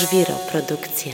Żwiro Produkcja.